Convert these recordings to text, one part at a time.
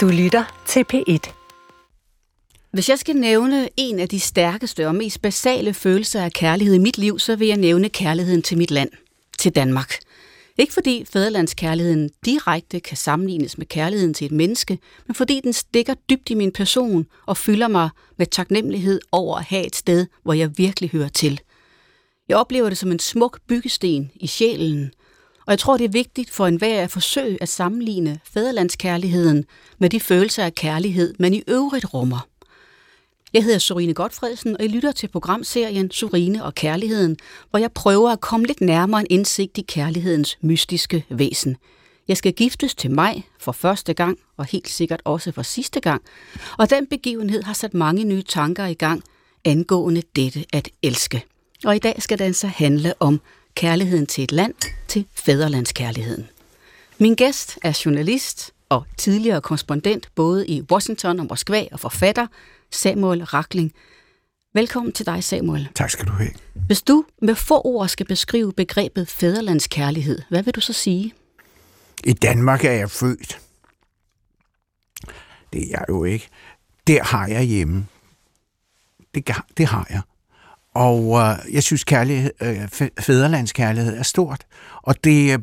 Du lytter til P1. Hvis jeg skal nævne en af de stærkeste og mest basale følelser af kærlighed i mit liv, så vil jeg nævne kærligheden til mit land, til Danmark. Ikke fordi fædrelandskærligheden direkte kan sammenlignes med kærligheden til et menneske, men fordi den stikker dybt i min person og fylder mig med taknemmelighed over at have et sted, hvor jeg virkelig hører til. Jeg oplever det som en smuk byggesten i sjælen, og jeg tror, det er vigtigt for enhver at forsøge at sammenligne fædrelandskærligheden med de følelser af kærlighed, man i øvrigt rummer. Jeg hedder Sorine Godfredsen, og jeg lytter til programserien Sorine og Kærligheden, hvor jeg prøver at komme lidt nærmere en indsigt i kærlighedens mystiske væsen. Jeg skal giftes til mig for første gang, og helt sikkert også for sidste gang, og den begivenhed har sat mange nye tanker i gang angående dette at elske. Og i dag skal den så handle om kærligheden til et land, til fædrelandskærligheden. Min gæst er journalist og tidligere korrespondent både i Washington og Moskva og forfatter Samuel Rakling. Velkommen til dig, Samuel. Tak skal du have. Hvis du med få ord skal beskrive begrebet fædrelandskærlighed, hvad vil du så sige? I Danmark er jeg født. Det er jeg jo ikke. Der har jeg hjemme. Det, det har jeg. Og øh, jeg synes, kærlighed, øh, fæderlandskærlighed er stort. Og det, øh,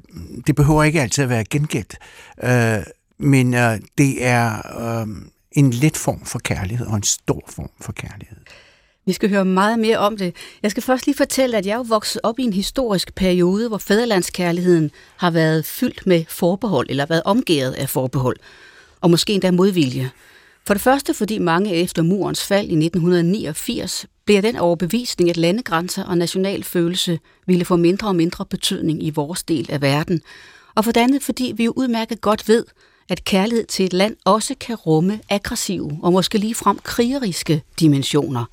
det behøver ikke altid at være gengældt. Øh, men øh, det er øh, en let form for kærlighed og en stor form for kærlighed. Vi skal høre meget mere om det. Jeg skal først lige fortælle, at jeg er vokset op i en historisk periode, hvor fæderlandskærligheden har været fyldt med forbehold, eller været omgivet af forbehold, og måske endda modvilje. For det første, fordi mange efter murens fald i 1989 blev den overbevisning, at landegrænser og national følelse ville få mindre og mindre betydning i vores del af verden. Og for det andet, fordi vi jo udmærket godt ved, at kærlighed til et land også kan rumme aggressive og måske lige frem krigeriske dimensioner.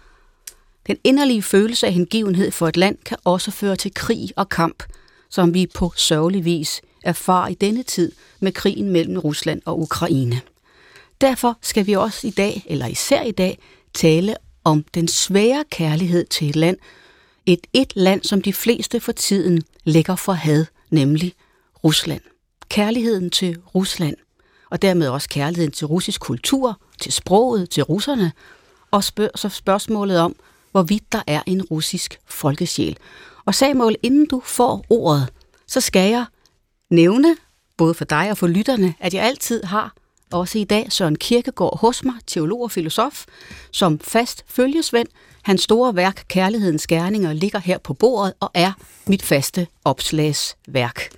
Den inderlige følelse af hengivenhed for et land kan også føre til krig og kamp, som vi på sørgelig vis erfarer i denne tid med krigen mellem Rusland og Ukraine. Derfor skal vi også i dag, eller især i dag, tale om den svære kærlighed til et land, et et land, som de fleste for tiden lægger for had, nemlig Rusland. Kærligheden til Rusland, og dermed også kærligheden til russisk kultur, til sproget, til russerne, og spørg, så spørgsmålet om, hvorvidt der er en russisk folkesjæl. Og Samuel, inden du får ordet, så skal jeg nævne, både for dig og for lytterne, at jeg altid har også i dag Søren Kirkegaard hos mig, teolog og filosof, som fast følgesvend. Hans store værk, Kærlighedens Gerninger, ligger her på bordet og er mit faste opslagsværk.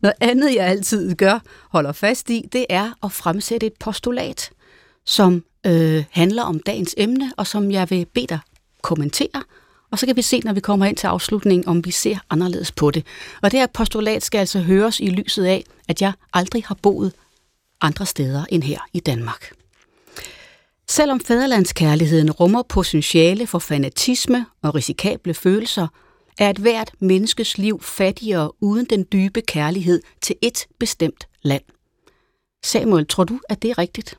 Noget andet, jeg altid gør, holder fast i, det er at fremsætte et postulat, som øh, handler om dagens emne, og som jeg vil bede dig kommentere, og så kan vi se, når vi kommer ind til afslutningen, om vi ser anderledes på det. Og det her postulat skal altså høres i lyset af, at jeg aldrig har boet andre steder end her i Danmark. Selvom fædrelandskærligheden rummer potentiale for fanatisme og risikable følelser, er et hvert menneskes liv fattigere uden den dybe kærlighed til et bestemt land. Samuel, tror du, at det er rigtigt?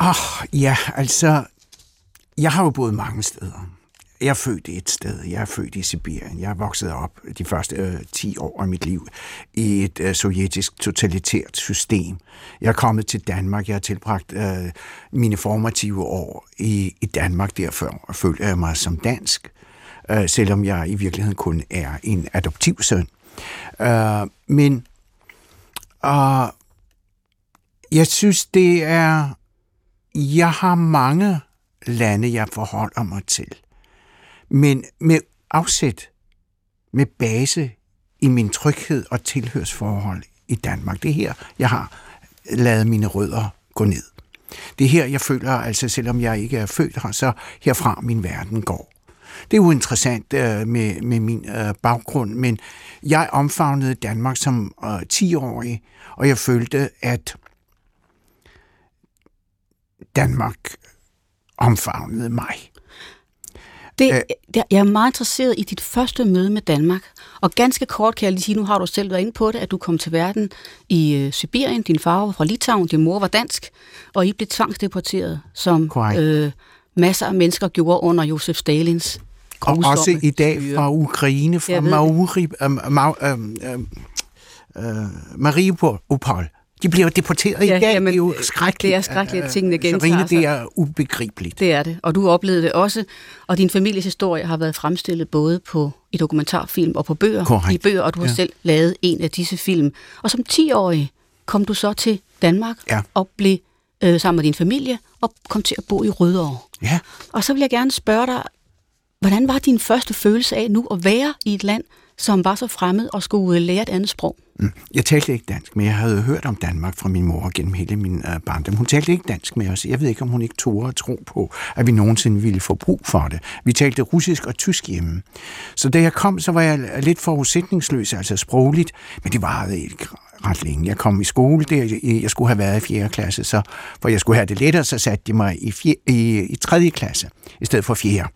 Åh, oh, ja, altså, jeg har jo boet mange steder jeg er født et sted. Jeg er født i Sibirien. Jeg er vokset op de første øh, 10 år af mit liv i et øh, sovjetisk totalitært system. Jeg er kommet til Danmark. Jeg har tilbragt øh, mine formative år i, i Danmark. Derfor føler jeg mig som dansk, øh, selvom jeg i virkeligheden kun er en adoptivsøn. Øh, men øh, jeg synes, det er... Jeg har mange lande, jeg forholder mig til. Men med afsæt, med base i min tryghed og tilhørsforhold i Danmark. Det er her, jeg har lavet mine rødder gå ned. Det er her, jeg føler, altså selvom jeg ikke er født her, så herfra min verden går. Det er jo interessant øh, med, med min øh, baggrund, men jeg omfavnede Danmark som øh, 10-årig, og jeg følte, at Danmark omfavnede mig. Det, Æh, jeg er meget interesseret i dit første møde med Danmark. Og ganske kort kan jeg lige sige, nu har du selv været inde på det, at du kom til verden i øh, Sibirien. Din far var fra Litauen, din mor var dansk, og I blev tvangsdeporteret, som øh, masser af mennesker gjorde under Josef Stalins Og også i dag fra Ukraine, fra Mauri, øh, Ma, øh, øh, øh, Mariupol de bliver deporteret ja, i dag. Jamen, det er jo skrækkeligt. Det er skrækkeligt, at tingene gentager sig. det er ubegribeligt. Det er det, og du oplevede det også. Og din families historie har været fremstillet både på i dokumentarfilm og på bøger. Correct. I bøger, og du har ja. selv lavet en af disse film. Og som 10-årig kom du så til Danmark ja. og blev øh, sammen med din familie og kom til at bo i Rødovre. Ja. Og så vil jeg gerne spørge dig, hvordan var din første følelse af nu at være i et land, som var så fremmed og skulle lære et andet sprog? Mm. Jeg talte ikke dansk, men jeg havde hørt om Danmark fra min mor gennem hele min øh, barndom. Hun talte ikke dansk med os. Jeg ved ikke, om hun ikke tog at tro på, at vi nogensinde ville få brug for det. Vi talte russisk og tysk hjemme. Så da jeg kom, så var jeg lidt forudsætningsløs, altså sprogligt, men det varede ikke ret længe. Jeg kom i skole, der, jeg skulle have været i 4. klasse, så for jeg skulle have det lettere, så satte de mig i, 4, i, i 3. klasse, i stedet for 4.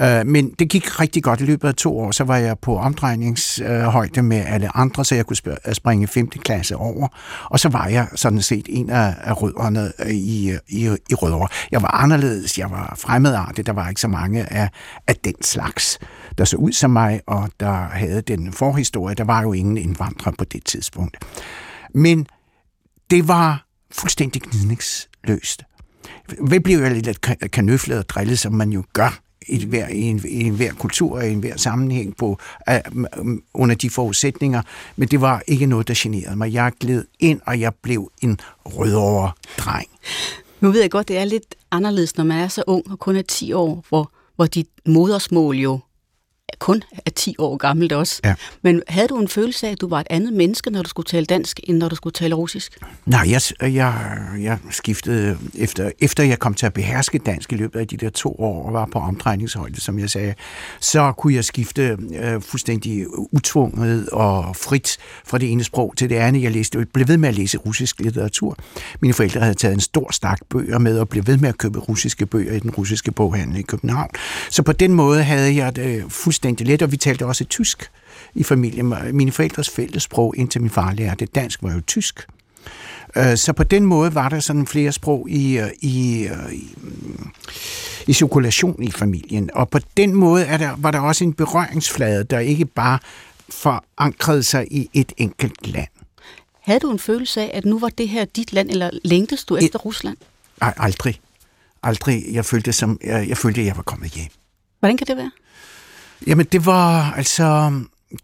Øh, men det gik rigtig godt i løbet af to år, så var jeg på omdrejningshøjde med alle andre, så jeg kunne øh, springe 5. klasse over. Og så var jeg sådan set en af, af rødderne øh, i, i, i Rødovre. Jeg var anderledes, jeg var fremmedartet, der var ikke så mange af, af den slags, der så ud som mig, og der havde den forhistorie. Der var jo ingen indvandrere på det tidspunkt. Men det var fuldstændig gnidningsløst. Vi blev jo lidt kanøflet og drillet, som man jo gør i, hver, i, en, i en hver kultur og i en hver sammenhæng på, uh, under de forudsætninger, men det var ikke noget, der generede mig. Jeg gled ind, og jeg blev en rødovre dreng. Nu ved jeg godt, det er lidt anderledes, når man er så ung og kun er 10 år, hvor, hvor dit modersmål jo kun er 10 år gammelt også. Ja. Men havde du en følelse af, at du var et andet menneske, når du skulle tale dansk, end når du skulle tale russisk? Nej, jeg, jeg, jeg skiftede, efter, efter jeg kom til at beherske dansk i løbet af de der to år, og var på omdrejningshøjde, som jeg sagde, så kunne jeg skifte øh, fuldstændig utvunget og frit fra det ene sprog til det andet. Jeg læste, jeg blev ved med at læse russisk litteratur. Mine forældre havde taget en stor stak bøger med, og blev ved med at købe russiske bøger i den russiske boghandel i København. Så på den måde havde jeg det fuldstændig fuldstændig let, og vi talte også tysk i familien. Mine forældres fællessprog, indtil min far lærte dansk, var jo tysk. Øh, så på den måde var der sådan flere sprog i, øh, i, øh, i, i cirkulation i familien. Og på den måde er der, var der også en berøringsflade, der ikke bare forankrede sig i et enkelt land. Havde du en følelse af, at nu var det her dit land, eller længtes du efter et, Rusland? Nej, aldrig. Aldrig. Jeg følte, som, jeg, jeg følte, at jeg var kommet hjem. Hvordan kan det være? Jamen, det var altså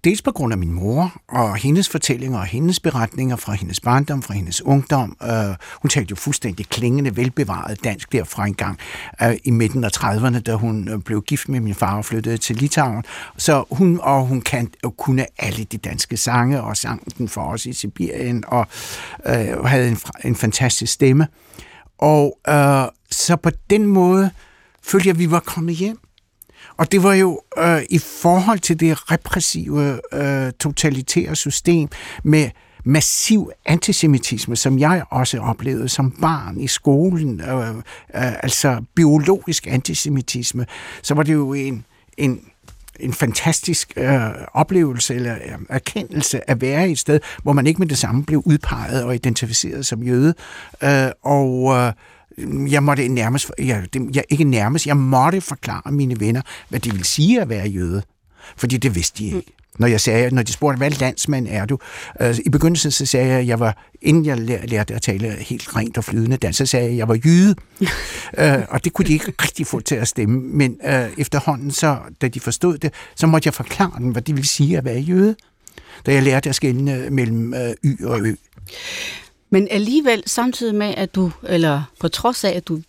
dels på grund af min mor og hendes fortællinger og hendes beretninger fra hendes barndom, fra hendes ungdom. Øh, hun talte jo fuldstændig klingende, velbevaret dansk derfra en gang øh, i midten af 30'erne, da hun øh, blev gift med min far og flyttede til Litauen. Så hun, og hun kan, og kunne alle de danske sange og sang den for os i Sibirien og øh, havde en, en fantastisk stemme. Og øh, så på den måde følte jeg, at vi var kommet hjem. Og det var jo øh, i forhold til det repressive, øh, totalitære system med massiv antisemitisme, som jeg også oplevede som barn i skolen, øh, øh, altså biologisk antisemitisme, så var det jo en, en en fantastisk øh, oplevelse eller øh, erkendelse at være i et sted, hvor man ikke med det samme blev udpeget og identificeret som jøde. Øh, og øh, jeg måtte nærmest, jeg, jeg, ikke nærmest, jeg måtte forklare mine venner, hvad det vil sige at være jøde. Fordi det vidste de ikke. Når, jeg sagde, når de spurgte, hvad landsmand er du? Uh, I begyndelsen så sagde jeg, at jeg var, inden jeg lærte at tale helt rent og flydende dansk, så sagde jeg, at jeg var jyde. uh, og det kunne de ikke rigtig få til at stemme. Men uh, efterhånden, så, da de forstod det, så måtte jeg forklare dem, hvad det vil sige at være jøde. Da jeg lærte at skelne mellem uh, y og ø. Men alligevel, samtidig med, at du, eller på trods af, at du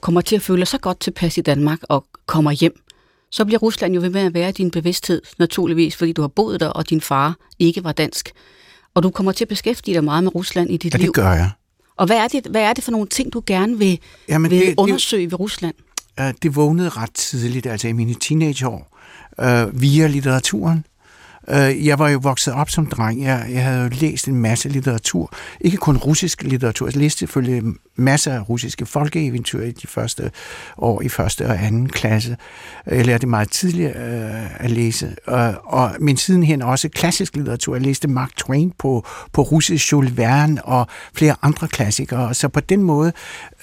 kommer til at føle dig så godt tilpas i Danmark og kommer hjem, så bliver Rusland jo ved med at være din bevidsthed, naturligvis, fordi du har boet der, og din far ikke var dansk. Og du kommer til at beskæftige dig meget med Rusland i dit ja, liv. det gør jeg. Og hvad er det, hvad er det for nogle ting, du gerne vil, Jamen, vil det, undersøge det, ved Rusland? Det vågnede ret tidligt, altså i mine teenageår, øh, via litteraturen. Øh, jeg var jo vokset op som dreng. Jeg, jeg havde jo læst en masse litteratur. Ikke kun russisk litteratur. Jeg læste selvfølgelig masser af russiske folkeeventyr i de første år i første og anden klasse. Jeg lærte meget tidligt øh, at læse. Og, og, men sidenhen også klassisk litteratur. Jeg læste Mark Twain på, på russisk, Jules Verne og flere andre klassikere. Så på den måde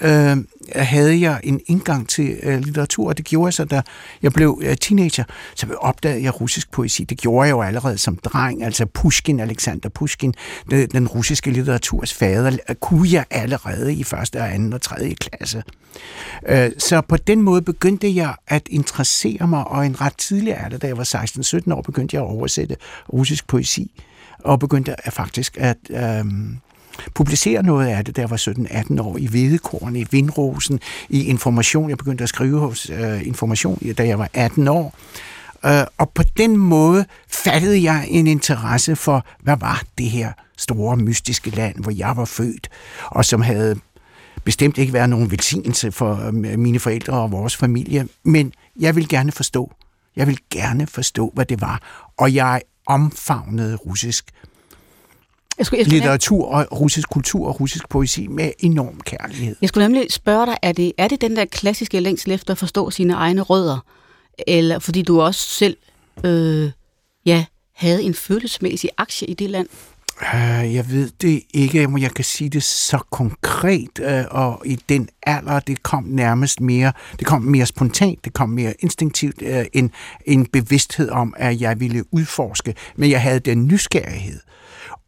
øh, Øh, havde jeg en indgang til øh, litteratur, og det gjorde jeg så, da jeg blev øh, teenager, så opdagede jeg russisk poesi. Det gjorde jeg jo allerede som dreng, altså Pushkin, Alexander Pushkin, den, den russiske litteraturs fader, kunne jeg allerede i første, anden og tredje klasse. Øh, så på den måde begyndte jeg at interessere mig, og en ret tidlig alder, da jeg var 16-17 år, begyndte jeg at oversætte russisk poesi, og begyndte at faktisk at... Øh, publicere noget af det, der var 17-18 år, i Hvedekorn, i Vindrosen, i Information. Jeg begyndte at skrive hos øh, Information, da jeg var 18 år. Øh, og på den måde fattede jeg en interesse for, hvad var det her store, mystiske land, hvor jeg var født, og som havde bestemt ikke været nogen velsignelse for øh, mine forældre og vores familie, men jeg vil gerne forstå. Jeg vil gerne forstå, hvad det var, og jeg omfavnede russisk jeg skulle, jeg skulle litteratur og russisk kultur og russisk poesi med enorm kærlighed. Jeg skulle nemlig spørge dig, er det, er det den der klassiske længsel efter at forstå sine egne rødder? Eller fordi du også selv øh, ja, havde en følelsesmæssig aktie i det land? Uh, jeg ved det ikke, om jeg kan sige det så konkret, uh, og i den alder, det kom nærmest mere, det kom mere spontant, det kom mere instinktivt, uh, en, en bevidsthed om, at jeg ville udforske, men jeg havde den nysgerrighed.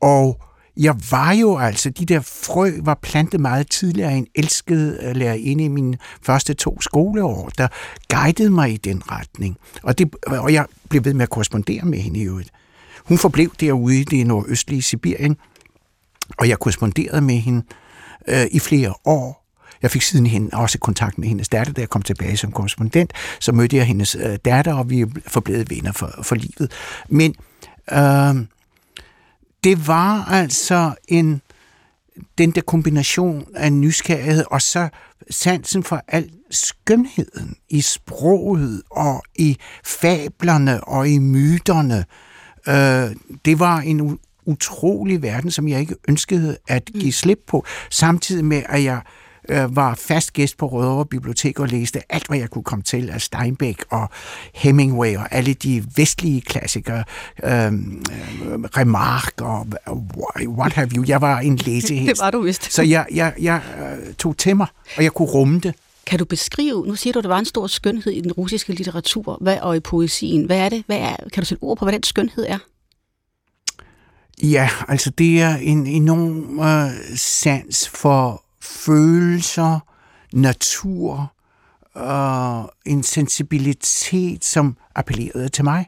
Og jeg var jo altså, de der frø var plantet meget tidligere af en elsket lærerinde i mine første to skoleår, der guidede mig i den retning. Og, det, og jeg blev ved med at korrespondere med hende i øvrigt. Hun forblev derude i det nordøstlige Sibirien, og jeg korresponderede med hende øh, i flere år. Jeg fik siden hende også kontakt med hendes datter, da jeg kom tilbage som korrespondent. Så mødte jeg hendes øh, datter, og vi forblevet venner for, for livet. Men øh, det var altså en den der kombination af nysgerrighed og så sansen for al skønheden i sproget og i fablerne og i myterne. Øh, det var en utrolig verden, som jeg ikke ønskede at give mm. slip på, samtidig med, at jeg øh, var fast gæst på Rødovre Bibliotek og læste alt, hvad jeg kunne komme til af Steinbeck og Hemingway og alle de vestlige klassikere, øh, Remarque og what have you. Jeg var en læsehest. Det var du vist. Så jeg, jeg, jeg øh, tog til mig, og jeg kunne rumme det. Kan du beskrive, nu siger du, at der var en stor skønhed i den russiske litteratur hvad, og i poesien. Hvad er det? Hvad er, kan du sætte ord på, hvad den skønhed er? Ja, altså det er en enorm uh, sans for følelser, natur og en sensibilitet, som appellerede til mig,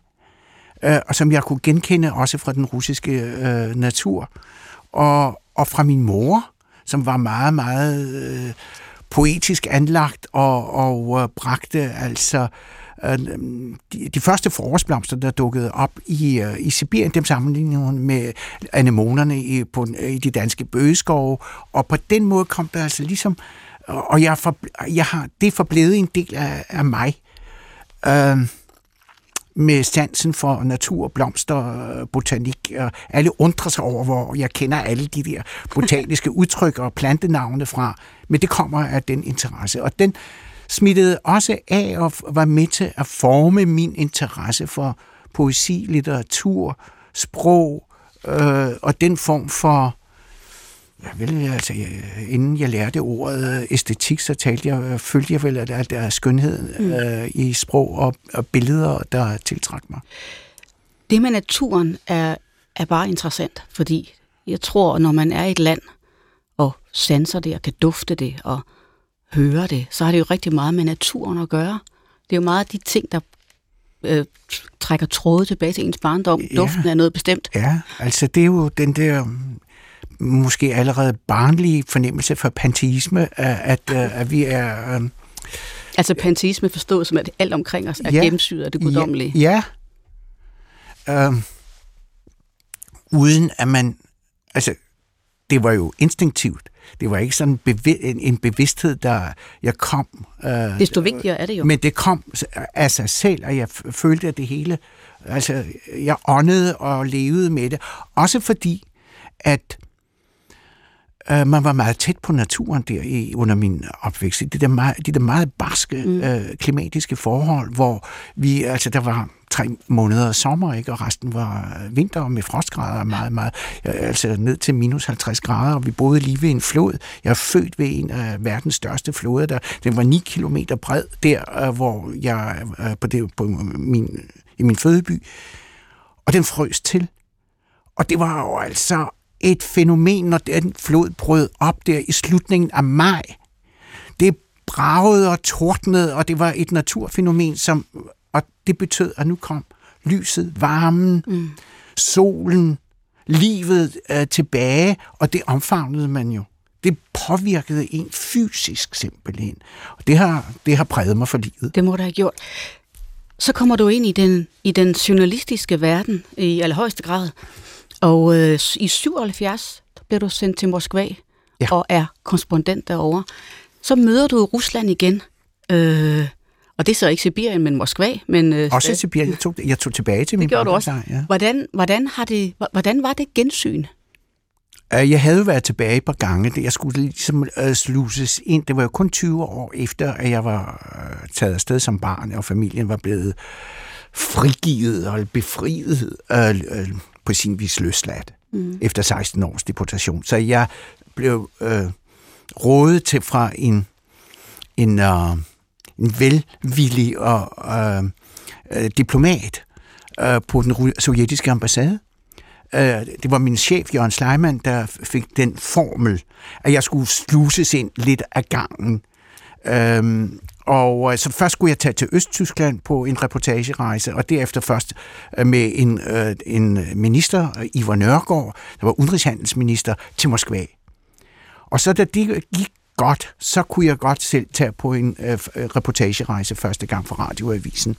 øh, og som jeg kunne genkende også fra den russiske øh, natur, og, og fra min mor, som var meget, meget øh, poetisk anlagt og, og øh, bragte altså øh, Øh, de, de første forårsblomster, der dukkede op i, øh, i Sibirien, dem sammenlignede hun med anemonerne i, på, øh, i de danske bøgeskove, og på den måde kom der altså ligesom, og jeg, for, jeg har, det er forblevet en del af, af mig. Øh, med sansen for natur, blomster, øh, botanik. Og alle undrer sig over, hvor jeg kender alle de der botaniske udtryk og plantenavne fra. Men det kommer af den interesse. Og den smittede også af og var med til at forme min interesse for poesi, litteratur, sprog øh, og den form for Ja, vel, altså, inden jeg lærte ordet æstetik, så talte jeg, følte jeg vel, at der er skønhed mm. øh, i sprog og, og billeder, der tiltrækker mig. Det med naturen er, er bare interessant, fordi jeg tror, når man er i et land og sanser det og kan dufte det og høre det, så har det jo rigtig meget med naturen at gøre. Det er jo meget af de ting, der øh, trækker tråde tilbage til ens barndom. Ja. Duften er noget bestemt. Ja, altså det er jo den der måske allerede barnlige fornemmelse for panteisme, at, at vi er... Øh, altså panteisme forstået som, at alt omkring os er ja, gennemsyret af det guddommelige. Ja. ja. Øh, uden at man... Altså, det var jo instinktivt. Det var ikke sådan en, en bevidsthed, der jeg kom. Øh, Desto vigtigere er det jo. Men det kom af sig selv, og jeg følte, at det hele... Altså, jeg åndede og levede med det. Også fordi, at Uh, man var meget tæt på naturen der i, under min opvækst. De der meget, de der meget barske mm. uh, klimatiske forhold, hvor vi, altså der var tre måneder sommer, ikke? og resten var vinter med frostgrader meget, meget, altså ned til minus 50 grader, og vi boede lige ved en flod. Jeg er født ved en af verdens største floder, der, den var 9 km bred, der øh, hvor jeg øh, på, det, på min, i min fødeby, og den frøs til. Og det var jo altså et fænomen, når den flod brød op der i slutningen af maj. Det bragede og tordnede, og det var et naturfænomen, som, det betød, at nu kom lyset, varmen, mm. solen, livet øh, tilbage, og det omfavnede man jo. Det påvirkede en fysisk simpelthen. Og det har, det har præget mig for livet. Det må det have gjort. Så kommer du ind i den, i den journalistiske verden i allerhøjeste grad. Og øh, i 77 bliver du sendt til Moskva ja. og er korrespondent derovre. Så møder du Rusland igen. Øh, og det er så ikke Sibirien, men Moskva. Men, øh, Også i Sibirien. Jeg tog, jeg tog tilbage til min Det gjorde du også. Ja. Hvordan, hvordan, har det, hvordan var det gensyn? Øh, jeg havde været tilbage et par gange. Jeg skulle ligesom uh, sluses ind. Det var jo kun 20 år efter, at jeg var uh, taget afsted som barn, og familien var blevet frigivet og befriet uh, uh, på sin vis løsladt mm. efter 16 års deportation. Så jeg blev uh, rådet til fra en, en, uh, en velvillig og øh, diplomat øh, på den sovjetiske ambassade, øh, det var min chef, Jørgen Sleiman, der fik den formel, at jeg skulle sluses ind lidt af gangen. Øhm, øh, og så først skulle jeg tage til Østtyskland på en reportagerejse, og derefter først øh, med en, øh, en minister, Ivar Nørgaard, der var udenrigshandelsminister, til Moskva. Og så da det gik godt, så kunne jeg godt selv tage på en øh, øh, reportagerejse første gang for radioavisen.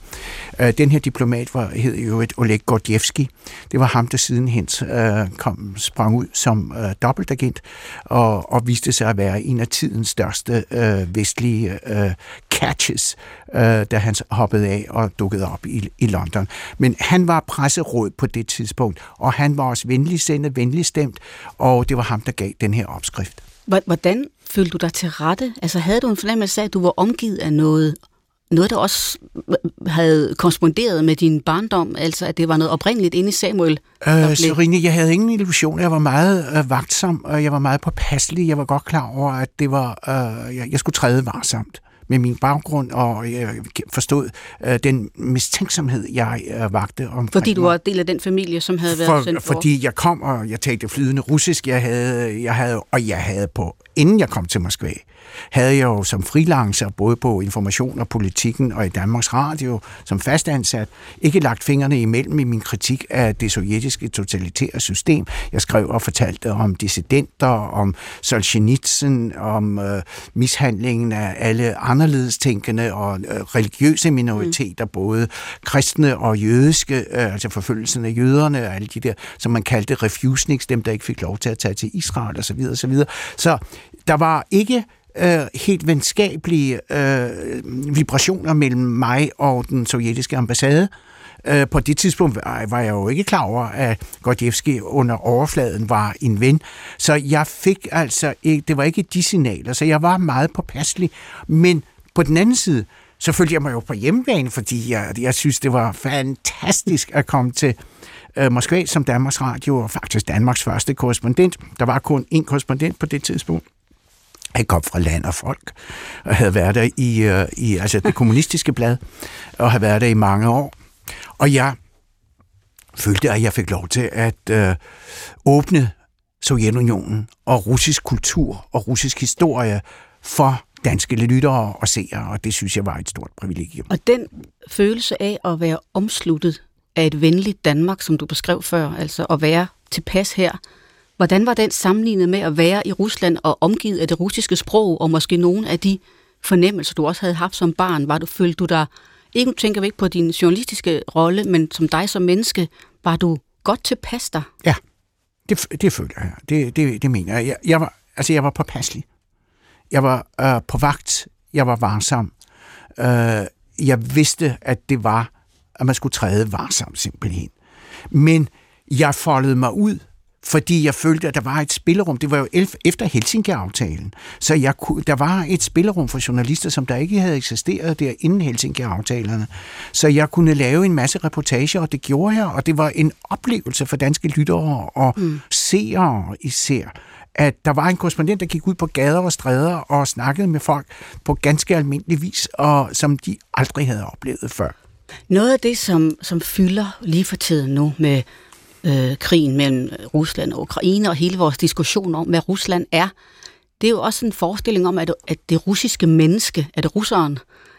Øh, den her diplomat var, hed jo et Oleg Gordievski. Det var ham, der sidenhen øh, kom, sprang ud som øh, dobbeltagent og, og viste sig at være en af tidens største øh, vestlige øh, catches, øh, da han hoppede af og dukkede op i, i London. Men han var presseråd på det tidspunkt, og han var også venligsindet, venligstemt, og det var ham, der gav den her opskrift. Hvordan følte du dig til rette? Altså havde du en fornemmelse af, at du var omgivet af noget, noget der også havde korresponderet med din barndom, altså at det var noget oprindeligt inde i Samuel? Øh, Serine, jeg havde ingen illusion. Jeg var meget øh, vagtsom, og jeg var meget påpasselig. Jeg var godt klar over, at det var, øh, jeg, jeg skulle træde varsomt med min baggrund, og jeg forstod øh, den mistænksomhed, jeg øh, vagte om. Fordi du var del af den familie, som havde været for, sendt for. Fordi jeg kom, og jeg talte flydende russisk, jeg havde, jeg havde, og jeg havde på, inden jeg kom til Moskva, havde jeg jo som freelancer, både på information og politikken og i Danmarks Radio, som fastansat, ikke lagt fingrene imellem i min kritik af det sovjetiske totalitære system. Jeg skrev og fortalte om dissidenter, om Solzhenitsyn, om øh, mishandlingen af alle anderledes tænkende og øh, religiøse minoriteter, mm. både kristne og jødiske, øh, altså forfølgelsen af jøderne og alle de der, som man kaldte refusniks, dem der ikke fik lov til at tage til Israel osv. osv. Så der var ikke øh, helt venskabelige øh, vibrationer mellem mig og den sovjetiske ambassade. Øh, Øh, på det tidspunkt var jeg jo ikke klar over, at Gordievski under overfladen var en ven. Så jeg fik altså ikke, det var ikke de signaler, så jeg var meget påpasselig. Men på den anden side, så følte jeg mig jo på hjemmebane, fordi jeg, jeg synes, det var fantastisk at komme til øh, Moskva som Danmarks Radio, og faktisk Danmarks første korrespondent. Der var kun én korrespondent på det tidspunkt. Han kom fra land og folk, og havde været der i, øh, i altså det kommunistiske blad, og havde været der i mange år. Og jeg følte, at jeg fik lov til at øh, åbne Sovjetunionen og russisk kultur og russisk historie for danske lyttere og seere, og det synes jeg var et stort privilegium. Og den følelse af at være omsluttet af et venligt Danmark, som du beskrev før, altså at være tilpas her, Hvordan var den sammenlignet med at være i Rusland og omgivet af det russiske sprog, og måske nogle af de fornemmelser, du også havde haft som barn? Var du, følte du dig, ikke tænker vi ikke på din journalistiske rolle, men som dig som menneske, var du godt tilpas dig? Ja, det, det føler jeg. Det, det, det mener jeg. jeg. Jeg var, altså, jeg var påpasselig. Jeg var øh, på vagt. Jeg var varsom. Øh, jeg vidste, at det var, at man skulle træde varsomt simpelthen. Men jeg foldede mig ud fordi jeg følte, at der var et spillerum. Det var jo efter Helsinki-aftalen, så jeg kunne, der var et spillerum for journalister, som der ikke havde eksisteret der inden Helsinki-aftalerne. Så jeg kunne lave en masse reportager, og det gjorde jeg, og det var en oplevelse for danske lyttere og mm. seere især at der var en korrespondent, der gik ud på gader og stræder og snakkede med folk på ganske almindelig vis, og som de aldrig havde oplevet før. Noget af det, som, som fylder lige for tiden nu med øh, krigen mellem Rusland og Ukraine og hele vores diskussion om, hvad Rusland er, det er jo også en forestilling om, at, at det russiske menneske, at russeren,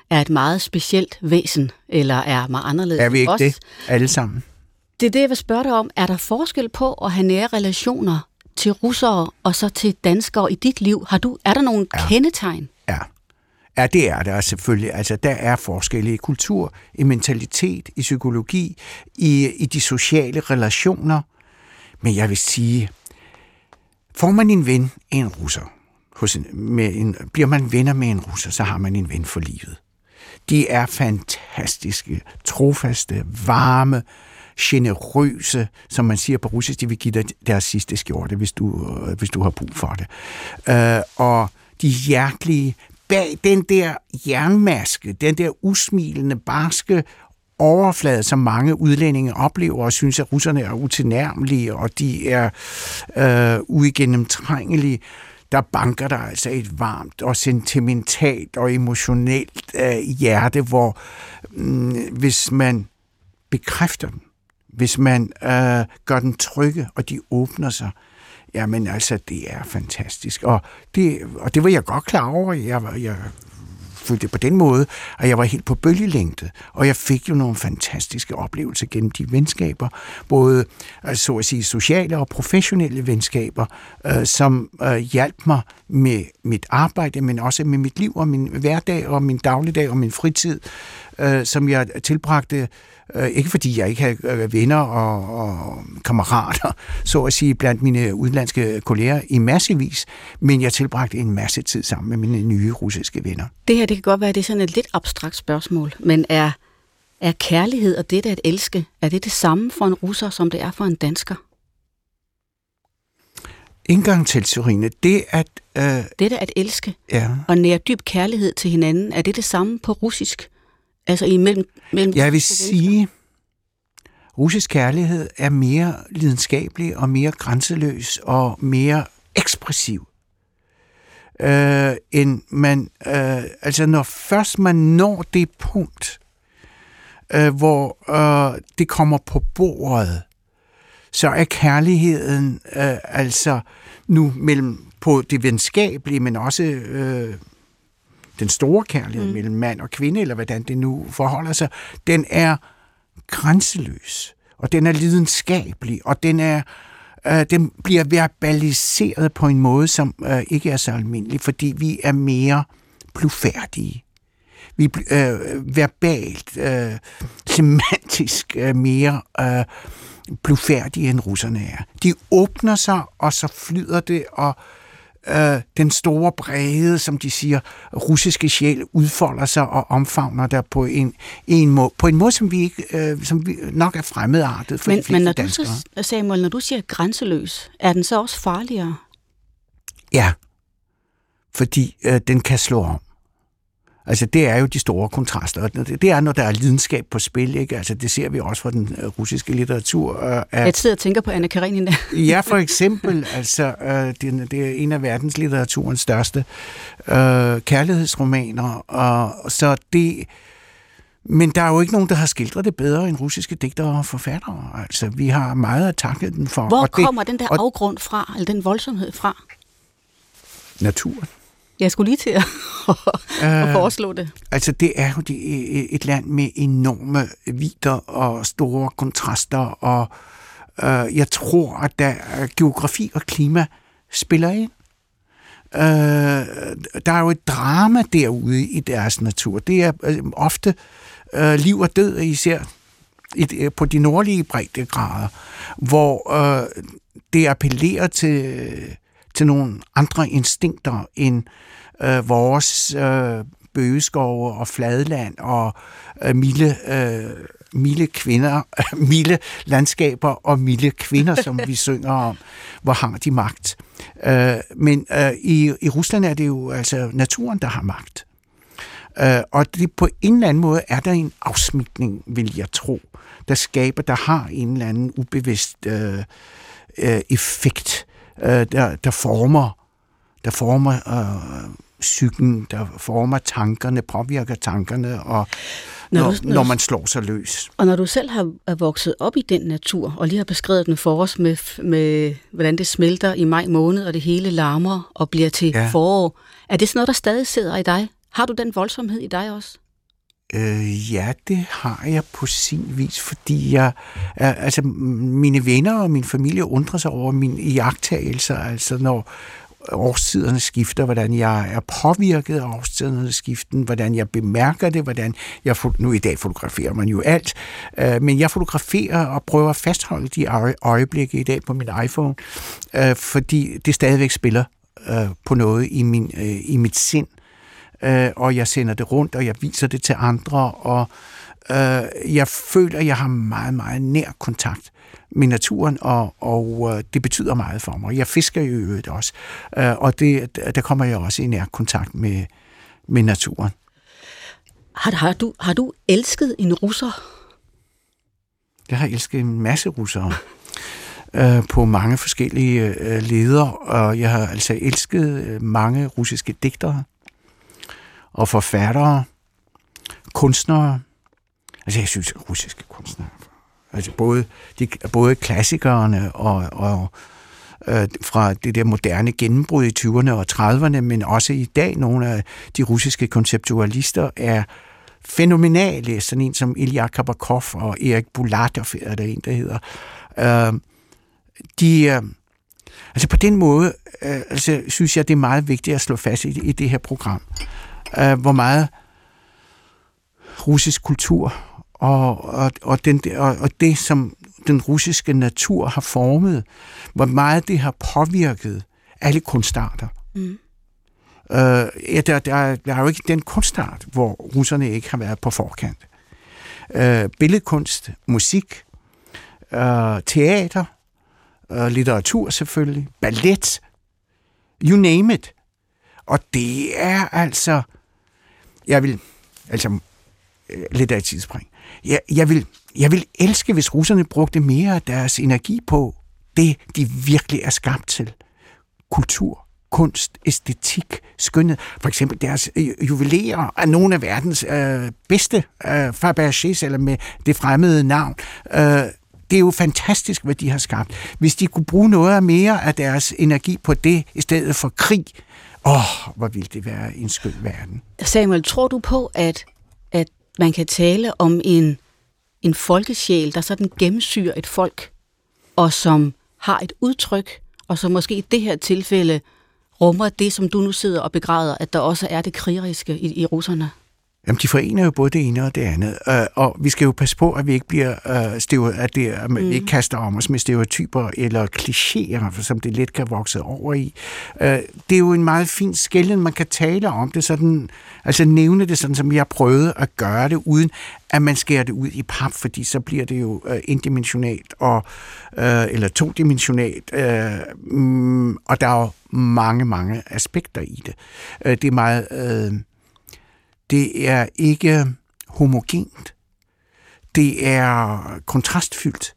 er et meget specielt væsen, eller er meget anderledes Er vi ikke os. det alle sammen? Det er det, jeg vil spørge dig om. Er der forskel på at have nære relationer til russere og så til danskere i dit liv? Har du, er der nogle ja. kendetegn? Ja. Det er der selvfølgelig. Altså, der er forskelle i kultur, i mentalitet, i psykologi, i, i de sociale relationer. Men jeg vil sige, får man en ven en russer, hos en, med en, bliver man venner med en russer, så har man en ven for livet. De er fantastiske, trofaste, varme, generøse, som man siger på russisk, de vil give dig deres sidste skjorte, hvis du, øh, hvis du har brug for det. Øh, og de hjertelige, bag den der jernmaske, den der usmilende, barske overflade, som mange udlændinge oplever og synes, at russerne er utilnærmelige, og de er øh, uigennemtrængelige, der banker der altså et varmt og sentimentalt og emotionelt øh, hjerte, hvor øh, hvis man bekræfter den, hvis man øh, gør den trygge, og de åbner sig, jamen altså, det er fantastisk. Og det, og det var jeg godt klar over. Jeg, jeg følte det på den måde, at jeg var helt på bølgelængde, og jeg fik jo nogle fantastiske oplevelser gennem de venskaber, både øh, så at sige sociale og professionelle venskaber, øh, som øh, hjalp mig med mit arbejde, men også med mit liv og min hverdag og min dagligdag og min fritid, øh, som jeg tilbragte Øh, ikke fordi jeg ikke har øh, venner og, og kammerater, så at sige, blandt mine udenlandske kolleger i massevis, men jeg tilbragte en masse tid sammen med mine nye russiske venner. Det her, det kan godt være, det er sådan et lidt abstrakt spørgsmål, men er, er kærlighed og det at elske, er det det samme for en russer, som det er for en dansker? Indgang til, Sorine, det at... Øh, det at elske ja. og nære dyb kærlighed til hinanden, er det det samme på russisk? Altså imellem... Mellem jeg vil sige, russisk kærlighed er mere lidenskabelig og mere grænseløs og mere ekspressiv. Øh, end man, øh, altså når først man når det punkt, øh, hvor øh, det kommer på bordet, så er kærligheden øh, altså nu mellem på det venskabelige, men også øh, den store kærlighed mm. mellem mand og kvinde, eller hvordan det nu forholder sig, den er grænseløs, og den er lidenskabelig, og den er øh, den bliver verbaliseret på en måde, som øh, ikke er så almindelig, fordi vi er mere blufærdige. Vi er øh, verbalt, øh, semantisk øh, mere øh, blufærdige, end russerne er. De åbner sig, og så flyder det, og øh, den store brede, som de siger, russiske sjæl udfolder sig og omfavner der på en, en, måde, på en måde, som vi, ikke, øh, som vi nok er fremmedartet for men, de Men når danskere. du så, Samuel, når du siger grænseløs, er den så også farligere? Ja, fordi øh, den kan slå om. Altså, det er jo de store kontraster. Det er, når der er lidenskab på spil, ikke? Altså, det ser vi også fra den øh, russiske litteratur. Øh, at, Jeg sidder og tænker på Anna Karenina. ja, for eksempel. Altså, øh, det, er en af verdenslitteraturens største øh, kærlighedsromaner. Og, så det... Men der er jo ikke nogen, der har skildret det bedre end russiske digtere og forfattere. Altså, vi har meget at takke den for. Hvor og kommer det, den der afgrund fra, eller den voldsomhed fra? Naturen. Jeg skulle lige til at, at foreslå det. Altså, det er jo et land med enorme vidder og store kontraster, og øh, jeg tror, at der geografi og klima spiller ind. Øh, der er jo et drama derude i deres natur. Det er øh, ofte øh, liv og død, især et, på de nordlige breddegrader, hvor øh, det appellerer til til nogle andre instinkter end øh, vores øh, bøgeskove og fladland og øh, milde, øh, milde kvinder, milde landskaber og milde kvinder, som vi synger om, hvor har de magt. Øh, men øh, i, i Rusland er det jo altså naturen, der har magt. Øh, og det, på en eller anden måde er der en afsmitning, vil jeg tro, der skaber, der har en eller anden ubevidst øh, øh, effekt, øh, der, der former, der former øh, psyken, der former tankerne, påvirker tankerne, og når, når, du, når, når man slår sig løs. Og når du selv har vokset op i den natur, og lige har beskrevet den for os med, med, hvordan det smelter i maj måned, og det hele larmer og bliver til ja. forår, er det sådan noget, der stadig sidder i dig? Har du den voldsomhed i dig også? Øh, ja, det har jeg på sin vis, fordi jeg, altså mine venner og min familie undrer sig over mine iagttagelser, altså når årstiderne skifter, hvordan jeg er påvirket af årstiderne skiften, hvordan jeg bemærker det, hvordan jeg, nu i dag fotograferer man jo alt, øh, men jeg fotograferer og prøver at fastholde de øjeblikke i dag på min iPhone, øh, fordi det stadigvæk spiller øh, på noget i, min, øh, i mit sind, øh, og jeg sender det rundt, og jeg viser det til andre, og øh, jeg føler, at jeg har meget, meget nær kontakt med naturen, og, og øh, det betyder meget for mig. Jeg fisker jo øvrigt også, øh, og det, der kommer jeg også i nær kontakt med, med naturen. Har, har, du, har du elsket en russer? Jeg har elsket en masse russere øh, på mange forskellige øh, ledere, og jeg har altså elsket øh, mange russiske digtere og forfattere, kunstnere. Altså jeg synes, russiske kunstnere Altså både, de, både klassikerne og, og øh, fra det der moderne gennembrud i 20'erne og 30'erne, men også i dag nogle af de russiske konceptualister er fænomenale. Sådan en som Ilya Kabakov og Erik Bulatov er der en, der hedder. Øh, de, øh, altså på den måde, øh, altså, synes jeg, det er meget vigtigt at slå fast i, i det her program, øh, hvor meget russisk kultur og, og, og, den, og, og det, som den russiske natur har formet, hvor meget det har påvirket alle kunstarter. Mm. Øh, ja, der, der, der er jo ikke den kunstart, hvor russerne ikke har været på forkant. Øh, billedkunst, musik, øh, teater, øh, litteratur selvfølgelig, ballet, you name it. Og det er altså, jeg vil, altså øh, lidt af et tidsspring jeg, jeg, vil, jeg vil elske, hvis russerne brugte mere af deres energi på det, de virkelig er skabt til. Kultur, kunst, æstetik, skønhed. For eksempel deres øh, juveler er nogle af verdens øh, bedste øh, Fabergés, eller med det fremmede navn. Øh, det er jo fantastisk, hvad de har skabt. Hvis de kunne bruge noget mere af deres energi på det, i stedet for krig, åh, oh, hvor ville det være en skøn verden. Samuel, tror du på, at, at man kan tale om en, en folkesjæl, der sådan gennemsyrer et folk, og som har et udtryk, og som måske i det her tilfælde rummer det, som du nu sidder og begræder, at der også er det krigeriske i, i russerne? Jamen, de forener jo både det ene og det andet. Uh, og vi skal jo passe på, at vi ikke bliver uh, steo, at, det, at man mm. ikke kaster om os med stereotyper eller klichéer, som det let kan vokse over i. Uh, det er jo en meget fin skælden, man kan tale om det sådan, altså nævne det sådan, som jeg prøvede at gøre det, uden at man skærer det ud i pap, fordi så bliver det jo uh, indimensionalt, og, uh, eller todimensionalt, uh, um, og der er jo mange, mange aspekter i det. Uh, det er meget... Uh, det er ikke homogent. Det er kontrastfyldt.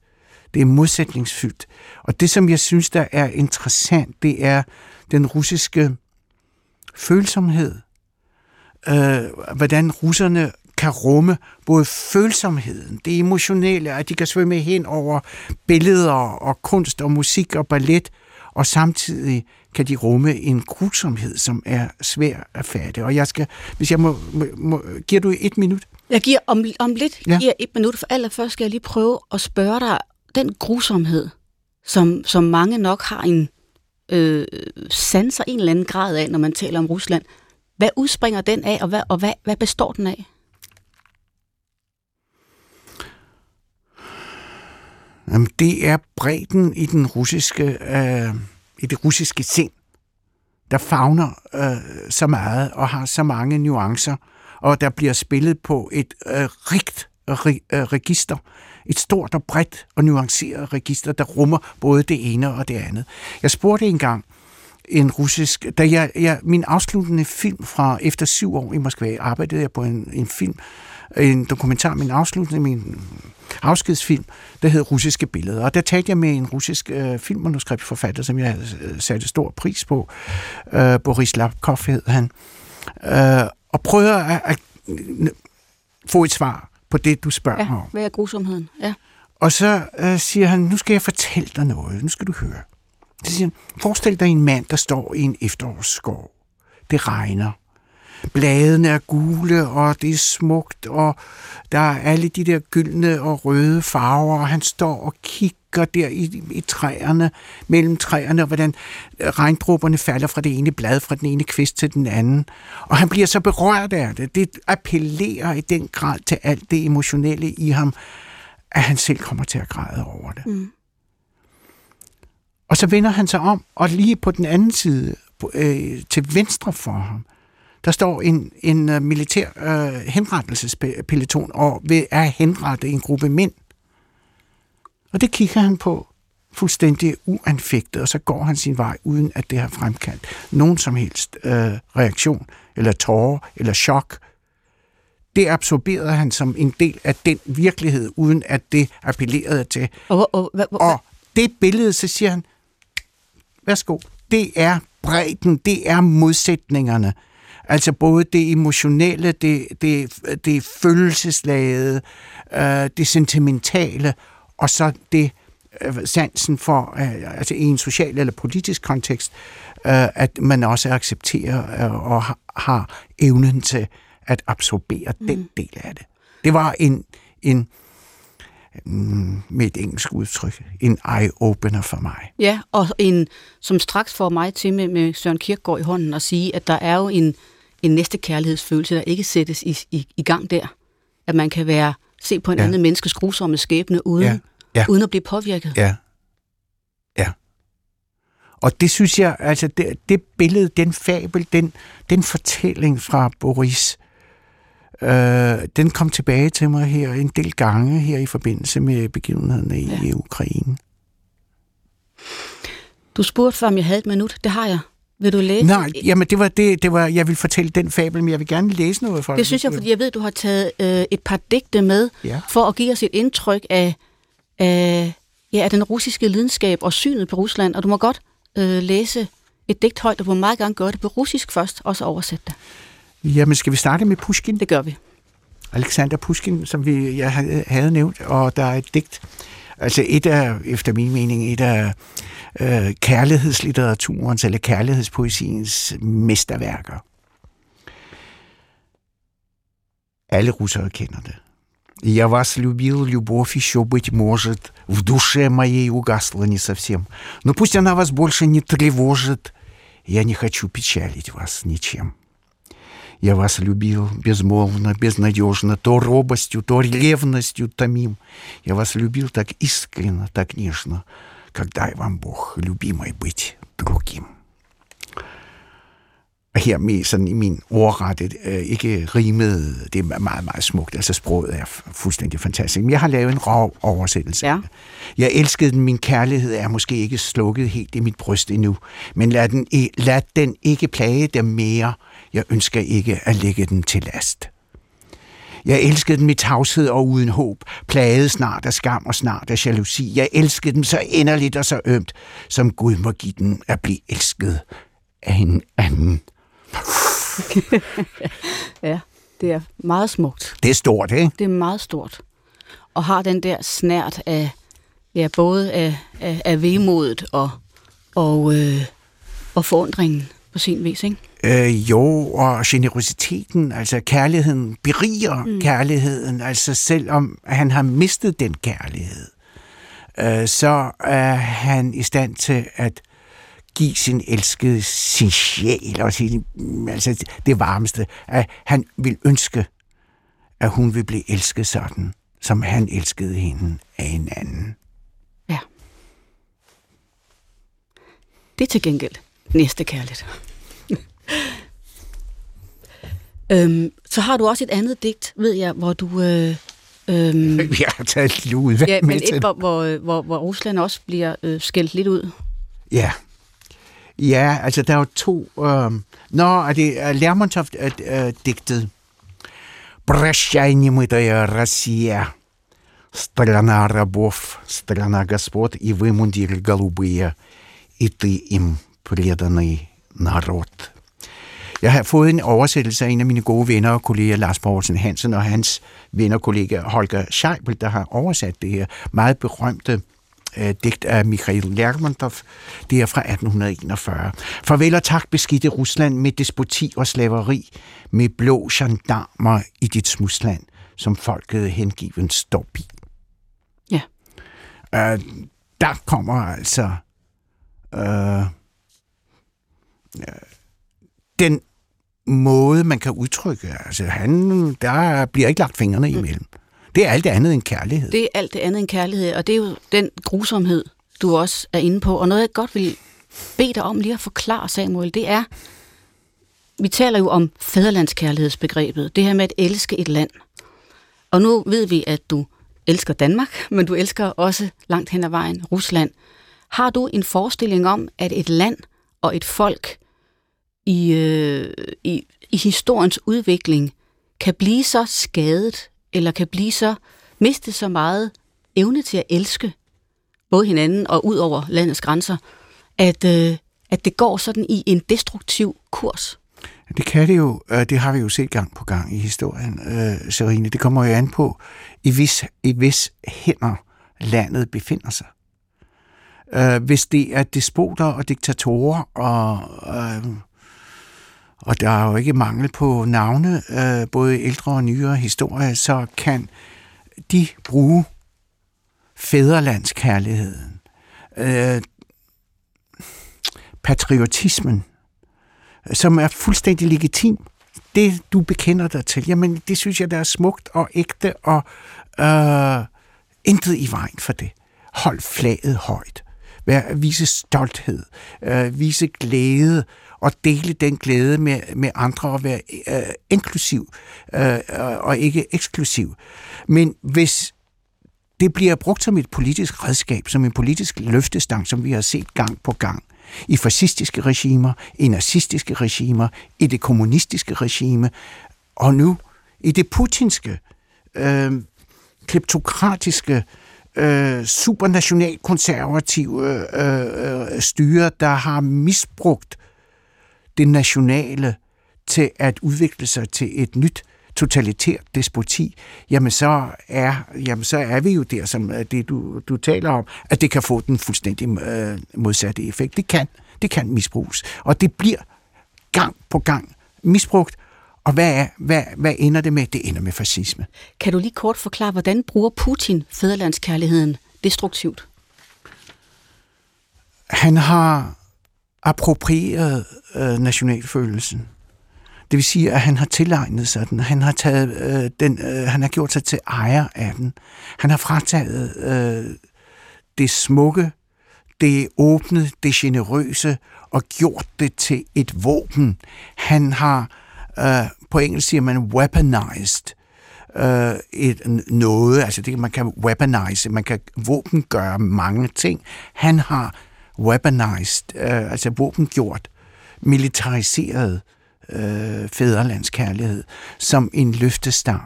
Det er modsætningsfyldt. Og det, som jeg synes, der er interessant, det er den russiske følsomhed. Øh, hvordan russerne kan rumme både følsomheden, det emotionelle, at de kan svømme hen over billeder og kunst og musik og ballet, og samtidig kan de rumme en grusomhed, som er svær at fatte. Og jeg skal, hvis jeg må, må, må giver du et minut? Jeg giver om, om lidt ja. giver et minut, for allerførst skal jeg lige prøve at spørge dig, den grusomhed, som, som mange nok har en øh, sanser en eller anden grad af, når man taler om Rusland, hvad udspringer den af, og hvad, og hvad, hvad består den af? Jamen, det er bredden i den russiske, øh, i det russiske sind, der fagner øh, så meget og har så mange nuancer, og der bliver spillet på et øh, rigt re- øh, register. Et stort og bredt og nuanceret register, der rummer både det ene og det andet. Jeg spurgte engang en russisk... Da jeg, jeg, min afsluttende film fra efter syv år i Moskva, arbejdede jeg på en, en film, en dokumentar, min afslutning, min afskedsfilm, der hed Russiske Billeder. Og der talte jeg med en russisk øh, filmmanuskriptforfatter, som jeg øh, satte stor pris på. Øh, Boris Lapkov hed han. Øh, og prøvede at, at få et svar på det, du spørger ja, om. hvad er grusomheden? Ja. Og så øh, siger han, nu skal jeg fortælle dig noget, nu skal du høre. Så siger han, forestil dig en mand, der står i en efterårsskov. Det regner. Bladene er gule, og det er smukt, og der er alle de der gyldne og røde farver, og han står og kigger der i, i træerne, mellem træerne, og hvordan regndråberne falder fra det ene blad, fra den ene kvist til den anden. Og han bliver så berørt af det. Det appellerer i den grad til alt det emotionelle i ham, at han selv kommer til at græde over det. Mm. Og så vender han sig om, og lige på den anden side, øh, til venstre for ham, der står en, en uh, militær uh, henrettelsespeloton og vil er henrette en gruppe mænd. Og det kigger han på fuldstændig uanfægtet, og så går han sin vej, uden at det har fremkaldt nogen som helst uh, reaktion, eller tårer, eller chok. Det absorberede han som en del af den virkelighed, uden at det appellerede til. Og, og, og, og det billede, så siger han, værsgo, det er bredden, det er modsætningerne. Altså både det emotionelle, det, det, det følelseslagede, øh, det sentimentale, og så det øh, sansen for, øh, altså i en social eller politisk kontekst, øh, at man også accepterer øh, og har, evnen til at absorbere mm. den del af det. Det var en, en mm, med et engelsk udtryk, en eye-opener for mig. Ja, og en, som straks får mig til med, med Søren Kierkegaard i hånden at sige, at der er jo en, en næste kærlighedsfølelse, der ikke sættes i, i, i gang der. At man kan være se på en ja. anden menneskes grusomme skæbne, uden, ja. Ja. uden at blive påvirket. Ja. Ja. Og det synes jeg, altså det, det billede, den fabel, den, den fortælling fra Boris, øh, den kom tilbage til mig her en del gange her i forbindelse med begivenhederne i ja. Ukraine. Du spurgte før, om jeg havde et minut. Det har jeg. Vil du læse? Nej, jamen det var det, det var, jeg vil fortælle den fabel, men jeg vil gerne læse noget fra det. Det synes jeg, fordi jeg ved, du har taget øh, et par digte med, ja. for at give os et indtryk af, af, ja, af den russiske lidenskab og synet på Rusland, og du må godt øh, læse et digt højt, og du må meget gerne gøre det på russisk først, og så oversætte det. Jamen, skal vi starte med Pushkin? Det gør vi. Alexander Pushkin, som vi, jeg havde nævnt, og der er et digt, altså et af, efter min mening, et af øh, kærlighedslitteraturens eller kærlighedspoesiens mesterværker. Alle russere kender det. Я вас любил, любовь еще, быть может, в душе моей угасла не совсем. Но пусть она вас больше не тревожит, я не хочу печалить вас ничем. Я вас любил безмолвно, безнадежно, то робостью, то ревностью томим. Я вас любил так искренно, так нежно, как дай вам Бог, любимой, быть другим. Og her med sådan i min ordrette, øh, ikke rimet, det er meget, meget smukt, altså sproget er fuldstændig fantastisk. Men jeg har lavet en rå oversættelse. Ja. Jeg elskede den, min kærlighed er måske ikke slukket helt i mit bryst endnu, men lad den, lad den ikke plage dem mere. Jeg ønsker ikke at lægge den til last. Jeg elskede dem i tavshed og uden håb, plagede snart af skam og snart af jalousi. Jeg elskede dem så inderligt og så ømt, som Gud må give den at blive elsket af en anden. ja, det er meget smukt. Det er stort, ikke? Det er meget stort. Og har den der snært af, ja, både af, af, af vemodet og, og, øh, og forundringen på sin vis, ikke? Øh, jo, og generositeten, altså kærligheden, beriger mm. kærligheden, altså selvom han har mistet den kærlighed, øh, så er han i stand til at give sin elskede sin sjæl og sin, altså det varmeste, at han vil ønske, at hun vil blive elsket sådan, som han elskede hende af en anden. Ja. Det er til gengæld næste kærlighed. øhm, så har du også et andet digt, ved jeg, hvor du, øh, Øhm, Jeg har taget lidt ud ja, med men til. et, hvor, hvor, hvor, hvor Rusland også bliver øh, skældt lidt ud. Ja. Ja, altså der er jo to... Øh... Nå, er det er Lermontov-digtet. Прощай, немытая Россия, страна рабов, страна господ, и вы, мундиры голубые, и ты им преданный народ. Jeg har fået en oversættelse af en af mine gode venner og kolleger, Lars Borgsen Hansen, og hans venner og kollega Holger Scheibel, der har oversat det her meget berømte øh, digt af Mikhail Lermontov. Det er fra 1841. Farvel og tak beskidte Rusland med despoti og slaveri, med blå gendarmer i dit smusland, som folket hengiven står i. Ja. Øh, der kommer altså øh, øh, den måde, man kan udtrykke. Altså, han, der bliver ikke lagt fingrene imellem. Det er alt det andet end kærlighed. Det er alt det andet end kærlighed, og det er jo den grusomhed, du også er inde på. Og noget, jeg godt vil bede dig om lige at forklare, Samuel, det er, vi taler jo om fæderlandskærlighedsbegrebet, det her med at elske et land. Og nu ved vi, at du elsker Danmark, men du elsker også langt hen ad vejen Rusland. Har du en forestilling om, at et land og et folk i, øh, i, i historiens udvikling kan blive så skadet, eller kan blive så miste så meget evne til at elske både hinanden og ud over landets grænser, at, øh, at det går sådan i en destruktiv kurs? Det kan det jo. Øh, det har vi jo set gang på gang i historien, øh, Serine. Det kommer jo an på, i hvis, i hvis hænder landet befinder sig. Øh, Hvis det er despoter og diktatorer, og, øh, og der er jo ikke mangel på navne, øh, både ældre og nyere historie, så kan de bruge fæderlandskærligheden, øh, patriotismen, som er fuldstændig legitim. Det, du bekender dig til, jamen, det synes jeg, der er smukt og ægte, og øh, intet i vejen for det. Hold flaget højt. Vær, vise stolthed, øh, vise glæde, og dele den glæde med, med andre, og være øh, inklusiv, øh, og ikke eksklusiv. Men hvis det bliver brugt som et politisk redskab, som en politisk løftestang, som vi har set gang på gang, i fascistiske regimer, i nazistiske regimer, i det kommunistiske regime, og nu i det putinske, øh, kleptokratiske, øh, supernationalkonservative øh, øh, øh styre, der har misbrugt det nationale til at udvikle sig til et nyt totalitært despoti, jamen så er, jamen så er vi jo der, som det du, du taler om, at det kan få den fuldstændig øh, modsatte effekt. Det kan, det kan misbruges, og det bliver gang på gang misbrugt, og hvad, er, hvad, hvad ender det med? Det ender med fascisme. Kan du lige kort forklare, hvordan bruger Putin fæderlandskærligheden destruktivt? Han har approprieret øh, nationalfølelsen. Det vil sige, at han har tilegnet sig den. Han har, taget, øh, den, øh, han har gjort sig til ejer af den. Han har frataget øh, det smukke, det åbne, det generøse og gjort det til et våben. Han har, øh, på engelsk siger man weaponized, øh, et, noget, altså det man kan weaponize, man kan våbengøre mange ting. Han har weaponized, øh, altså våbengjort, militariseret øh, fæderlandskærlighed som en løftestang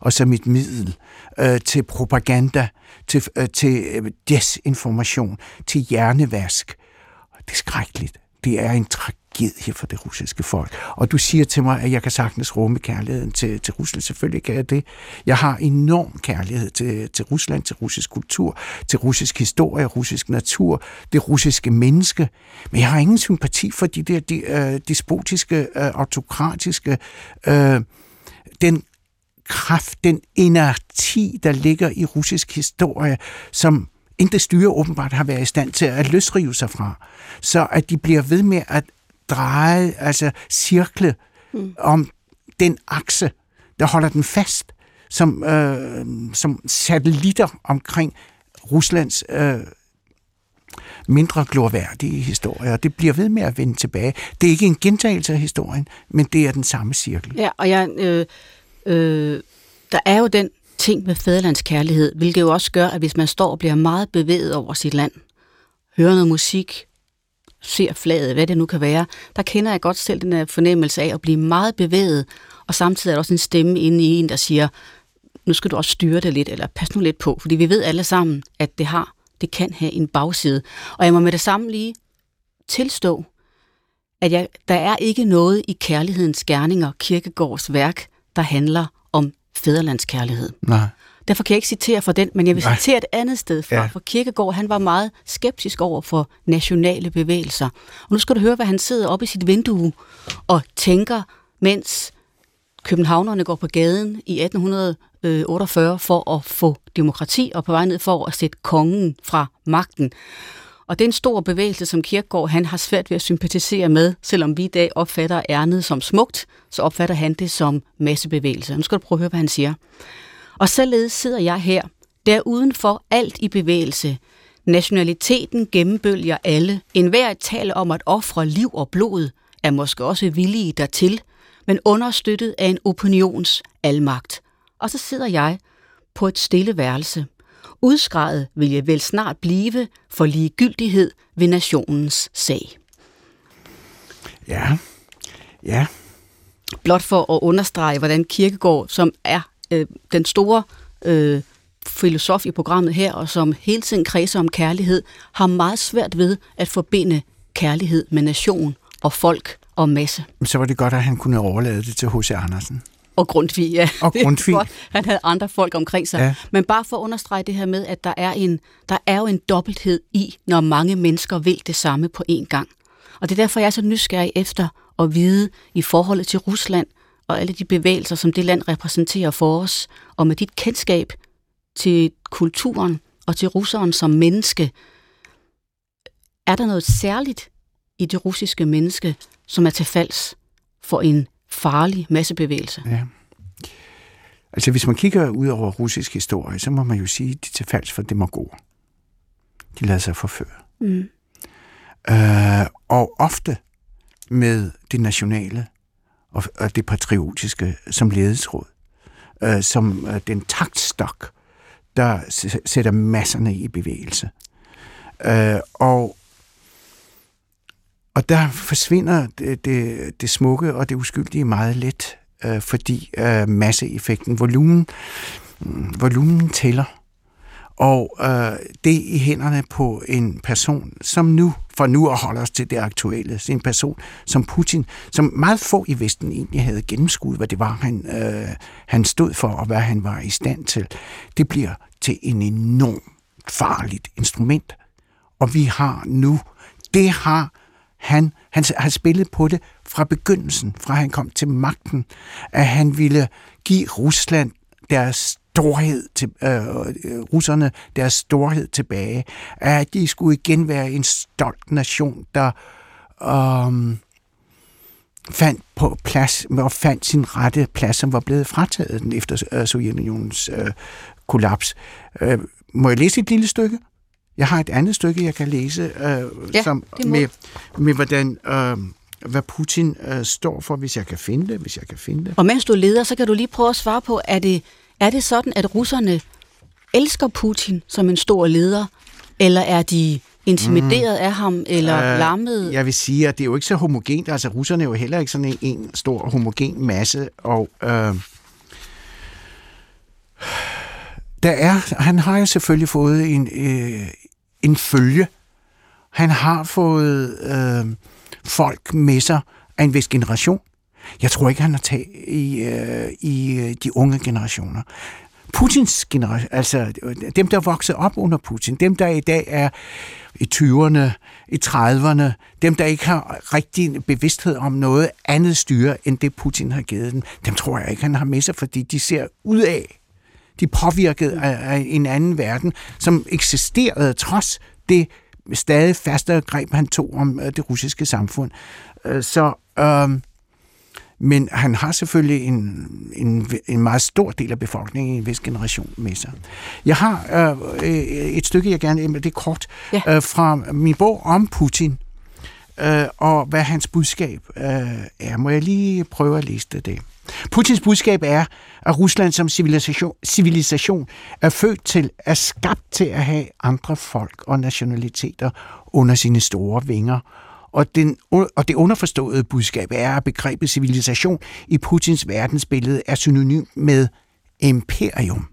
og som et middel øh, til propaganda, til, øh, til øh, desinformation, til hjernevask. Det er skrækkeligt. Det er en tragedie for det russiske folk. Og du siger til mig, at jeg kan sagtens rumme kærligheden til, til Rusland. Selvfølgelig kan jeg det. Jeg har enorm kærlighed til, til Rusland, til russisk kultur, til russisk historie, russisk natur, det russiske menneske. Men jeg har ingen sympati for de der de, øh, despotiske, øh, autokratiske, øh, den kraft, den energi, der ligger i russisk historie, som intet styre åbenbart har været i stand til at løsrive sig fra. Så at de bliver ved med at dreje, altså cirkle mm. om den akse, der holder den fast, som, øh, som satellitter omkring Ruslands øh, mindre glorværdige historie, og det bliver ved med at vende tilbage. Det er ikke en gentagelse af historien, men det er den samme cirkel. Ja, og jeg, øh, øh, der er jo den ting med fædrelandskærlighed, hvilket jo også gør, at hvis man står og bliver meget bevæget over sit land, hører noget musik, ser flaget, hvad det nu kan være, der kender jeg godt selv den her fornemmelse af at blive meget bevæget, og samtidig er der også en stemme inde i en, der siger, nu skal du også styre det lidt, eller pas nu lidt på, fordi vi ved alle sammen, at det har, det kan have en bagside. Og jeg må med det samme lige tilstå, at jeg, der er ikke noget i kærlighedens gerninger, kirkegårds værk, der handler om fæderlandskærlighed. Nej. Derfor kan jeg ikke citere for den, men jeg vil Nej. citere et andet sted fra. Ja. For Kirkegaard, han var meget skeptisk over for nationale bevægelser. Og nu skal du høre, hvad han sidder oppe i sit vindue og tænker, mens københavnerne går på gaden i 1848 for at få demokrati og på vej ned for at sætte kongen fra magten. Og det er en stor bevægelse, som Kirkegaard han har svært ved at sympatisere med, selvom vi i dag opfatter ærnet som smukt, så opfatter han det som massebevægelse. Nu skal du prøve at høre, hvad han siger. Og således sidder jeg her, der uden for alt i bevægelse. Nationaliteten gennembølger alle. En hver tale om at ofre liv og blod er måske også villige dertil, men understøttet af en opinions almagt. Og så sidder jeg på et stille værelse. Udskrejet vil jeg vel snart blive for ligegyldighed ved nationens sag. Ja. Ja. blot for at understrege, hvordan Kirkegaard, som er øh, den store øh, filosof i programmet her, og som hele tiden kredser om kærlighed, har meget svært ved at forbinde kærlighed med nation og folk og masse. Så var det godt, at han kunne overlade det til H.C. Andersen. Og Grundtvig, ja. Og Grundtvig. godt. Han havde andre folk omkring sig. Ja. Men bare for at understrege det her med, at der er, en, der er jo en dobbelthed i, når mange mennesker vil det samme på én gang. Og det er derfor, jeg er så nysgerrig efter at vide i forholdet til Rusland og alle de bevægelser, som det land repræsenterer for os, og med dit kendskab til kulturen og til russeren som menneske, er der noget særligt i det russiske menneske, som er til falds for en farlig massebevægelse? Ja. Altså, hvis man kigger ud over russisk historie, så må man jo sige, at de til falds for demagoger. De lader sig forføre. Mm. Øh, og ofte med det nationale og, og det patriotiske som ledesråd. Øh, som øh, den taktstok, der sætter masserne i bevægelse. Øh, og og der forsvinder det, det, det smukke og det uskyldige meget let, øh, fordi øh, masseeffekten, volumen, øh, volumen tæller. Og øh, det i hænderne på en person, som nu, for nu at holde os til det aktuelle, en person som Putin, som meget få i Vesten egentlig havde gennemskuet, hvad det var, han, øh, han stod for, og hvad han var i stand til, det bliver til en enormt farligt instrument. Og vi har nu, det har han, han har spillet på det fra begyndelsen, fra han kom til magten, at han ville give Rusland deres storhed til, øh, øh russerne deres storhed tilbage, at de skulle igen være en stolt nation, der øh, fandt på plads og fandt sin rette plads, som var blevet frataget den efter øh, Sovjetunionens øh, kollaps. Øh, må jeg læse et lille stykke? Jeg har et andet stykke, jeg kan læse, øh, Ja, som, med, med hvordan, øh, hvad Putin øh, står for, hvis jeg kan finde det, hvis jeg kan finde det. Og mens du leder, så kan du lige prøve at svare på, er det, er det sådan, at russerne elsker Putin som en stor leder, eller er de intimideret mm. af ham, eller øh, lammet? Jeg vil sige, at det er jo ikke så homogent. Altså, russerne er jo heller ikke sådan en, en stor homogen masse, og øh, der er, han har jo selvfølgelig fået en, øh, en følge. Han har fået øh, folk med sig af en vis generation. Jeg tror ikke, han har taget i, øh, i øh, de unge generationer. Putins generation, altså dem, der voksede op under Putin, dem, der i dag er i 20'erne, i 30'erne, dem, der ikke har rigtig bevidsthed om noget andet styre, end det Putin har givet dem, dem tror jeg ikke, han har med sig, fordi de ser ud af, de påvirket af, af en anden verden, som eksisterede trods det stadig fastere greb, han tog om øh, det russiske samfund. Øh, Så, øh, men han har selvfølgelig en, en, en meget stor del af befolkningen i en vis generation med sig. Jeg har øh, et stykke, jeg gerne det er kort, Ja. øh, fra min bog om Putin, øh, og hvad hans budskab øh, er. Må jeg lige prøve at liste det? Putins budskab er, at Rusland som civilisation, civilisation er født til, er skabt til at have andre folk og nationaliteter under sine store vinger. Og, den, og det underforståede budskab er, at begrebet civilisation i Putins verdensbillede er synonym med imperium.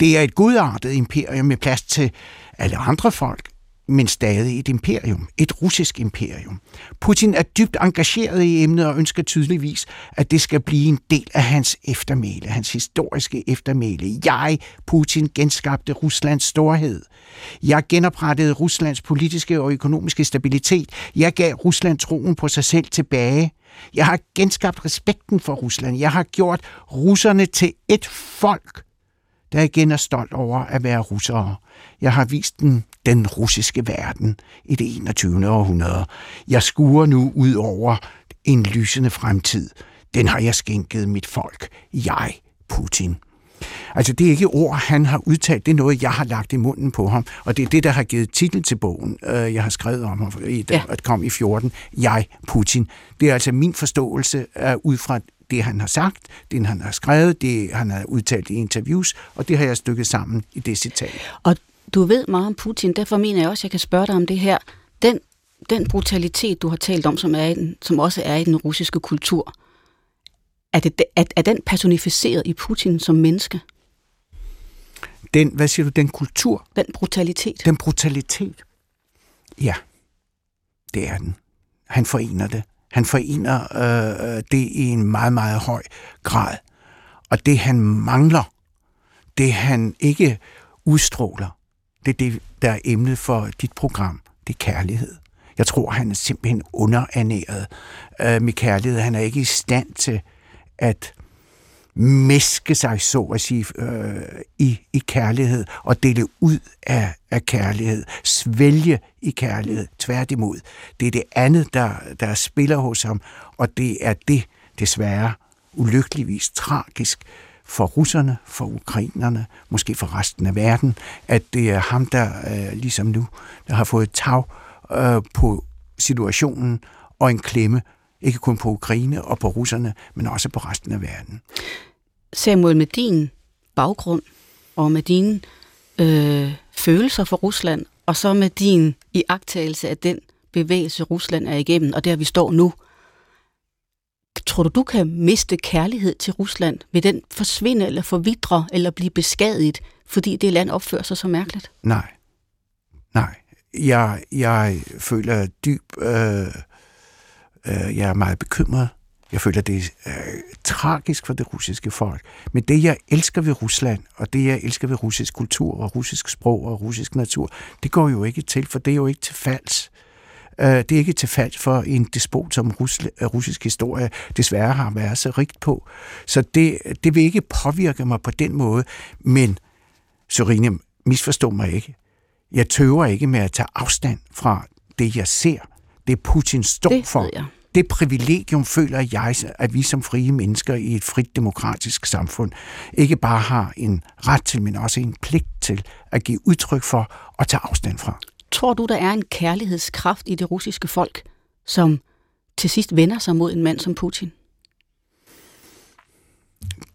Det er et godartet imperium med plads til alle andre folk, men stadig et imperium, et russisk imperium. Putin er dybt engageret i emnet og ønsker tydeligvis, at det skal blive en del af hans eftermæle, hans historiske eftermæle. Jeg, Putin, genskabte Ruslands storhed. Jeg genoprettede Ruslands politiske og økonomiske stabilitet. Jeg gav Rusland troen på sig selv tilbage. Jeg har genskabt respekten for Rusland. Jeg har gjort russerne til et folk, der igen er stolt over at være russere. Jeg har vist den den russiske verden i det 21. århundrede. Jeg skuer nu ud over en lysende fremtid. Den har jeg skænket mit folk. Jeg, Putin. Altså, det er ikke ord, han har udtalt. Det er noget, jeg har lagt i munden på ham. Og det er det, der har givet titel til bogen, øh, jeg har skrevet om ham, ja. at kom i 14. Jeg, Putin. Det er altså min forståelse uh, ud fra det, han har sagt, det, han har skrevet, det, han har udtalt i interviews, og det har jeg stykket sammen i det citat. Og du ved meget om Putin, derfor mener jeg også, at jeg kan spørge dig om det her. Den, den brutalitet, du har talt om, som, er i den, som også er i den russiske kultur, er, det, er, er den personificeret i Putin som menneske? Den, hvad siger du, den kultur? Den brutalitet. Den brutalitet. Ja, det er den. Han forener det. Han forener øh, øh, det i en meget, meget høj grad. Og det han mangler, det han ikke udstråler, det er det, der er emnet for dit program. Det er kærlighed. Jeg tror, han er simpelthen underernæret øh, med kærlighed. Han er ikke i stand til at mæske sig, så at sige, øh, i, i kærlighed og dele ud af, af kærlighed, svælge i kærlighed, tværtimod. Det er det andet, der, der spiller hos ham, og det er det, desværre, ulykkeligvis tragisk, for russerne, for ukrainerne, måske for resten af verden, at det er ham, der øh, ligesom nu, der har fået tag øh, på situationen og en klemme, ikke kun på Ukraine og på russerne, men også på resten af verden. Samuel, med din baggrund og med dine øh, følelser for Rusland, og så med din iagtagelse af den bevægelse, Rusland er igennem, og der vi står nu, Tror du, du kan miste kærlighed til Rusland? Vil den forsvinde eller forvidre eller blive beskadiget, fordi det land opfører sig så mærkeligt? Nej. Nej. Jeg, jeg føler dyb... Øh, øh, jeg er meget bekymret. Jeg føler, det er øh, tragisk for det russiske folk. Men det, jeg elsker ved Rusland, og det, jeg elsker ved russisk kultur og russisk sprog og russisk natur, det går jo ikke til, for det er jo ikke til falds. Øh, det er ikke til fald for en despot, som øh, russisk historie desværre har været så rigt på. Så det, det vil ikke påvirke mig på den måde. Men, Sorine, misforstå mig ikke. Jeg tøver ikke med at tage afstand fra det, jeg ser. Det Putin står det for. Jeg. Det privilegium føler jeg, at vi som frie mennesker i et frit demokratisk samfund ikke bare har en ret til, men også en pligt til at give udtryk for og tage afstand fra. Tror du, der er en kærlighedskraft i det russiske folk, som til sidst vender sig mod en mand som Putin?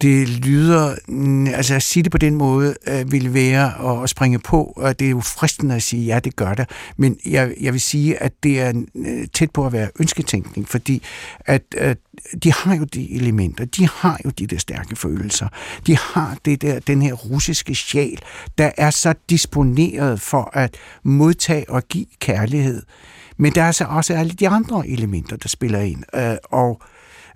Det lyder, mm, altså at sige det på den måde, øh, vil være at springe på, og det er jo fristende at sige, ja, det gør det, men jeg, jeg vil sige, at det er øh, tæt på at være ønsketænkning, fordi at, at de har jo de elementer, de har jo de der stærke følelser, de har det der, den her russiske sjæl, der er så disponeret for at modtage og give kærlighed, men der er så også alle de andre elementer, der spiller ind, øh, og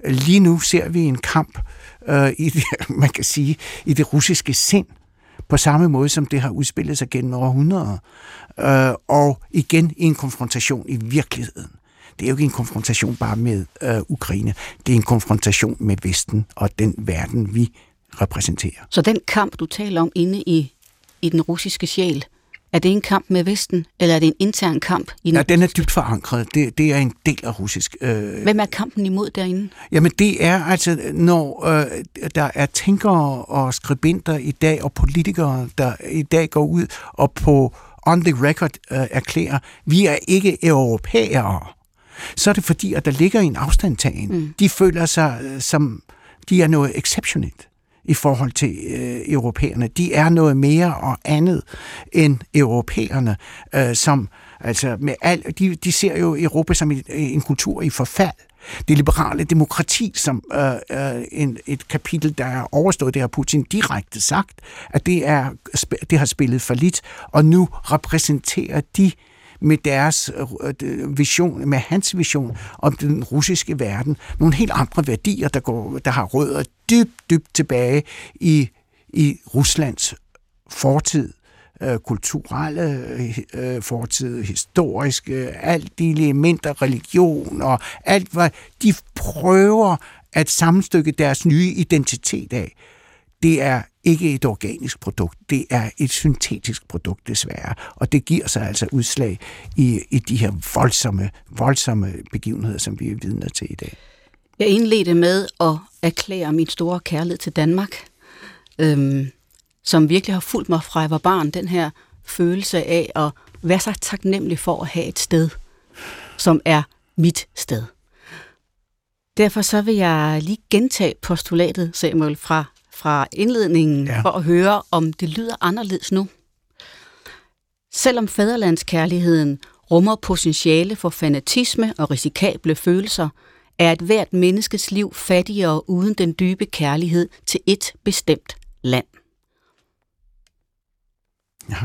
lige nu ser vi en kamp, øh, øh, i det, man kan sige, i det russiske sind, på samme måde som det har udspillet sig gennem århundreder. Øh, og igen i en konfrontation i virkeligheden. Det er jo ikke en konfrontation bare med øh, Ukraine, det er en konfrontation med Vesten og den verden, vi repræsenterer. Så den kamp, du taler om inde i, i den russiske sjæl, er det en kamp med Vesten, eller er det en intern kamp? I den ja, den er dybt forankret. Det, det er en del af russisk. Øh... Hvem er kampen imod derinde? Jamen det er altså, når øh, der er tænkere og skribenter i dag, og politikere, der i dag går ud og på on the record øh, erklærer, vi er ikke europæere. så er det fordi, at der ligger en afstandtagen. Mm. De føler sig øh, som, de er noget exceptionelt i forhold til øh, europæerne. De er noget mere og andet end europæerne, øh, som altså med al, de, de ser jo Europa som en, en kultur i forfald. Det liberale demokrati som øh, øh, en, et kapitel, der er overstået, det har Putin direkte sagt, at det, er, det har spillet for lidt, og nu repræsenterer de med deres øh, vision, med hans vision om den russiske verden, nogle helt andre værdier, der, går, der har rødder dybt, dybt tilbage i, i Ruslands fortid øh, kulturelle øh, fortid, historiske, alt de elementer, religion og alt, hvad de prøver at sammenstykke deres nye identitet af. Det er ikke et organisk produkt, det er et syntetisk produkt desværre, og det giver sig altså udslag i, i de her voldsomme, voldsomme begivenheder, som vi er vidner til i dag. Jeg indledte med at erklære min store kærlighed til Danmark. Øhm, som virkelig har fulgt mig fra jeg var barn, den her følelse af at være så taknemmelig for at have et sted, som er mit sted. Derfor så vil jeg lige gentage postulatet, Samuel, fra, fra indledningen, ja. for at høre, om det lyder anderledes nu. Selvom fæderlandskærligheden rummer potentiale for fanatisme og risikable følelser, er et hvert menneskes liv fattigere uden den dybe kærlighed til et bestemt land. Ja,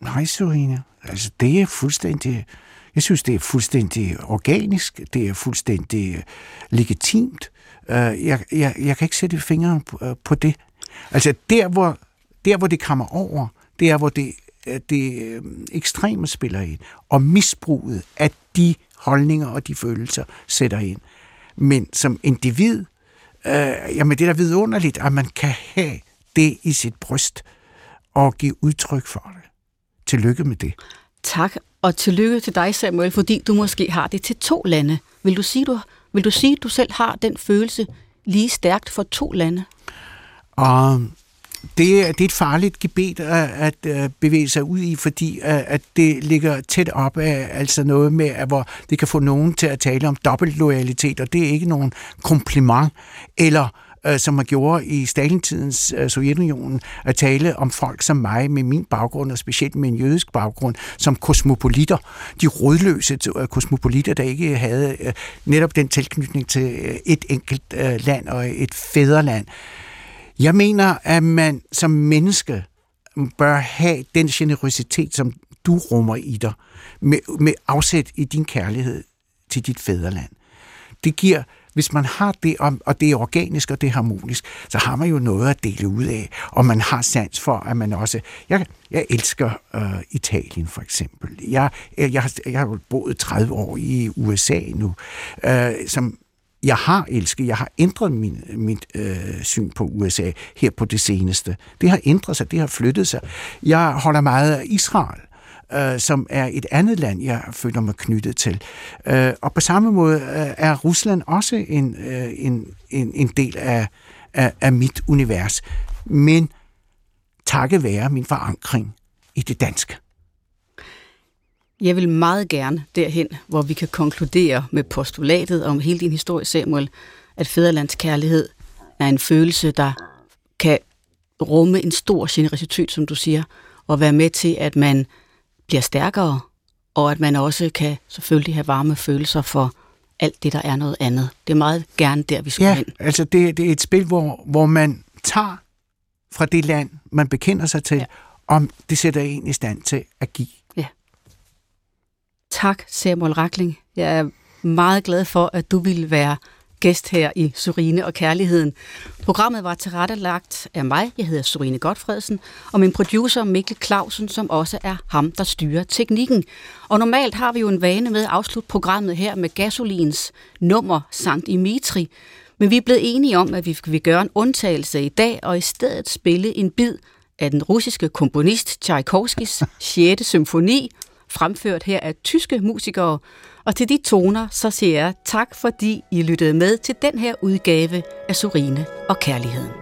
nej, Sorine. Altså, det er fuldstændig... Jeg synes, det er fuldstændig organisk. Det er fuldstændig øh, legitimt. Øh, jeg, jeg, jeg kan ikke sætte fingeren på, øh, det. Altså, der hvor, der, hvor det kommer over, det er, hvor det, det ekstreme spiller ind, og misbruget af de holdninger og de følelser sætter ind. Men som individ, øh, jamen det er da vidunderligt, at man kan have det i sit bryst, og give udtryk for det. Tillykke med det. Tak, og tillykke til dig, Samuel, fordi du måske har det til to lande. Vil du sige, du, vil du sige, du selv har den følelse lige stærkt for to lande? Og det, det er et farligt gebet at, at øh, bevæge sig ud i, fordi at, at det ligger tæt op af altså noget med, at hvor det kan få nogen til at tale om dobbeltloyalitet, og det er ikke nogen kompliment eller øh, som man gjorde i Stalintidens øh, Sovjetunionen, at tale om folk som mig med min baggrund, og specielt med en jødisk baggrund, som kosmopolitter. De rådløse øh, kosmopolitter, der ikke havde øh, netop den tilknytning til øh, et enkelt øh, land og et fædreland. Jeg mener, at man som menneske bør have den generøsitet, som du rummer i dig, med, med afsæt i din kærlighed til dit fædreland. Det giver hvis man har det, og det er organisk og det er harmonisk, så har man jo noget at dele ud af, og man har sans for, at man også... Jeg, jeg elsker øh, Italien for eksempel. Jeg, jeg, jeg, jeg har boet 30 år i USA nu, øh, som jeg har elsket, jeg har ændret min, mit øh, syn på USA her på det seneste. Det har ændret sig, det har flyttet sig. Jeg holder meget af Israel øh, som er et andet land, jeg føler mig knyttet til. Øh, og på samme måde øh, er Rusland også en, øh, en, en, en del af, af, af mit univers. Men takket være min forankring i det danske. Jeg vil meget gerne derhen, hvor vi kan konkludere med postulatet om hele din historie, Samuel, at fædrelandskærlighed er en følelse, der kan rumme en stor generositet, som du siger, og være med til, at man bliver stærkere, og at man også kan selvfølgelig have varme følelser for alt det, der er noget andet. Det er meget gerne der, vi skal ja, hen. altså det, det er et spil, hvor, hvor man tager fra det land, man bekender sig til, ja. om det sætter en i stand til at give. Ja. Tak, Samuel Rakling. Jeg er meget glad for, at du ville være gæst her i Surine og Kærligheden. Programmet var tilrettelagt af mig, jeg hedder Surine Godfredsen, og min producer Mikkel Clausen, som også er ham, der styrer teknikken. Og normalt har vi jo en vane med at afslutte programmet her med Gasolins nummer Sankt Dimitri, men vi er blevet enige om, at vi vil gøre en undtagelse i dag, og i stedet spille en bid af den russiske komponist Tchaikovskis 6. symfoni, fremført her af tyske musikere, og til de toner, så siger jeg tak, fordi I lyttede med til den her udgave af Surine og Kærligheden.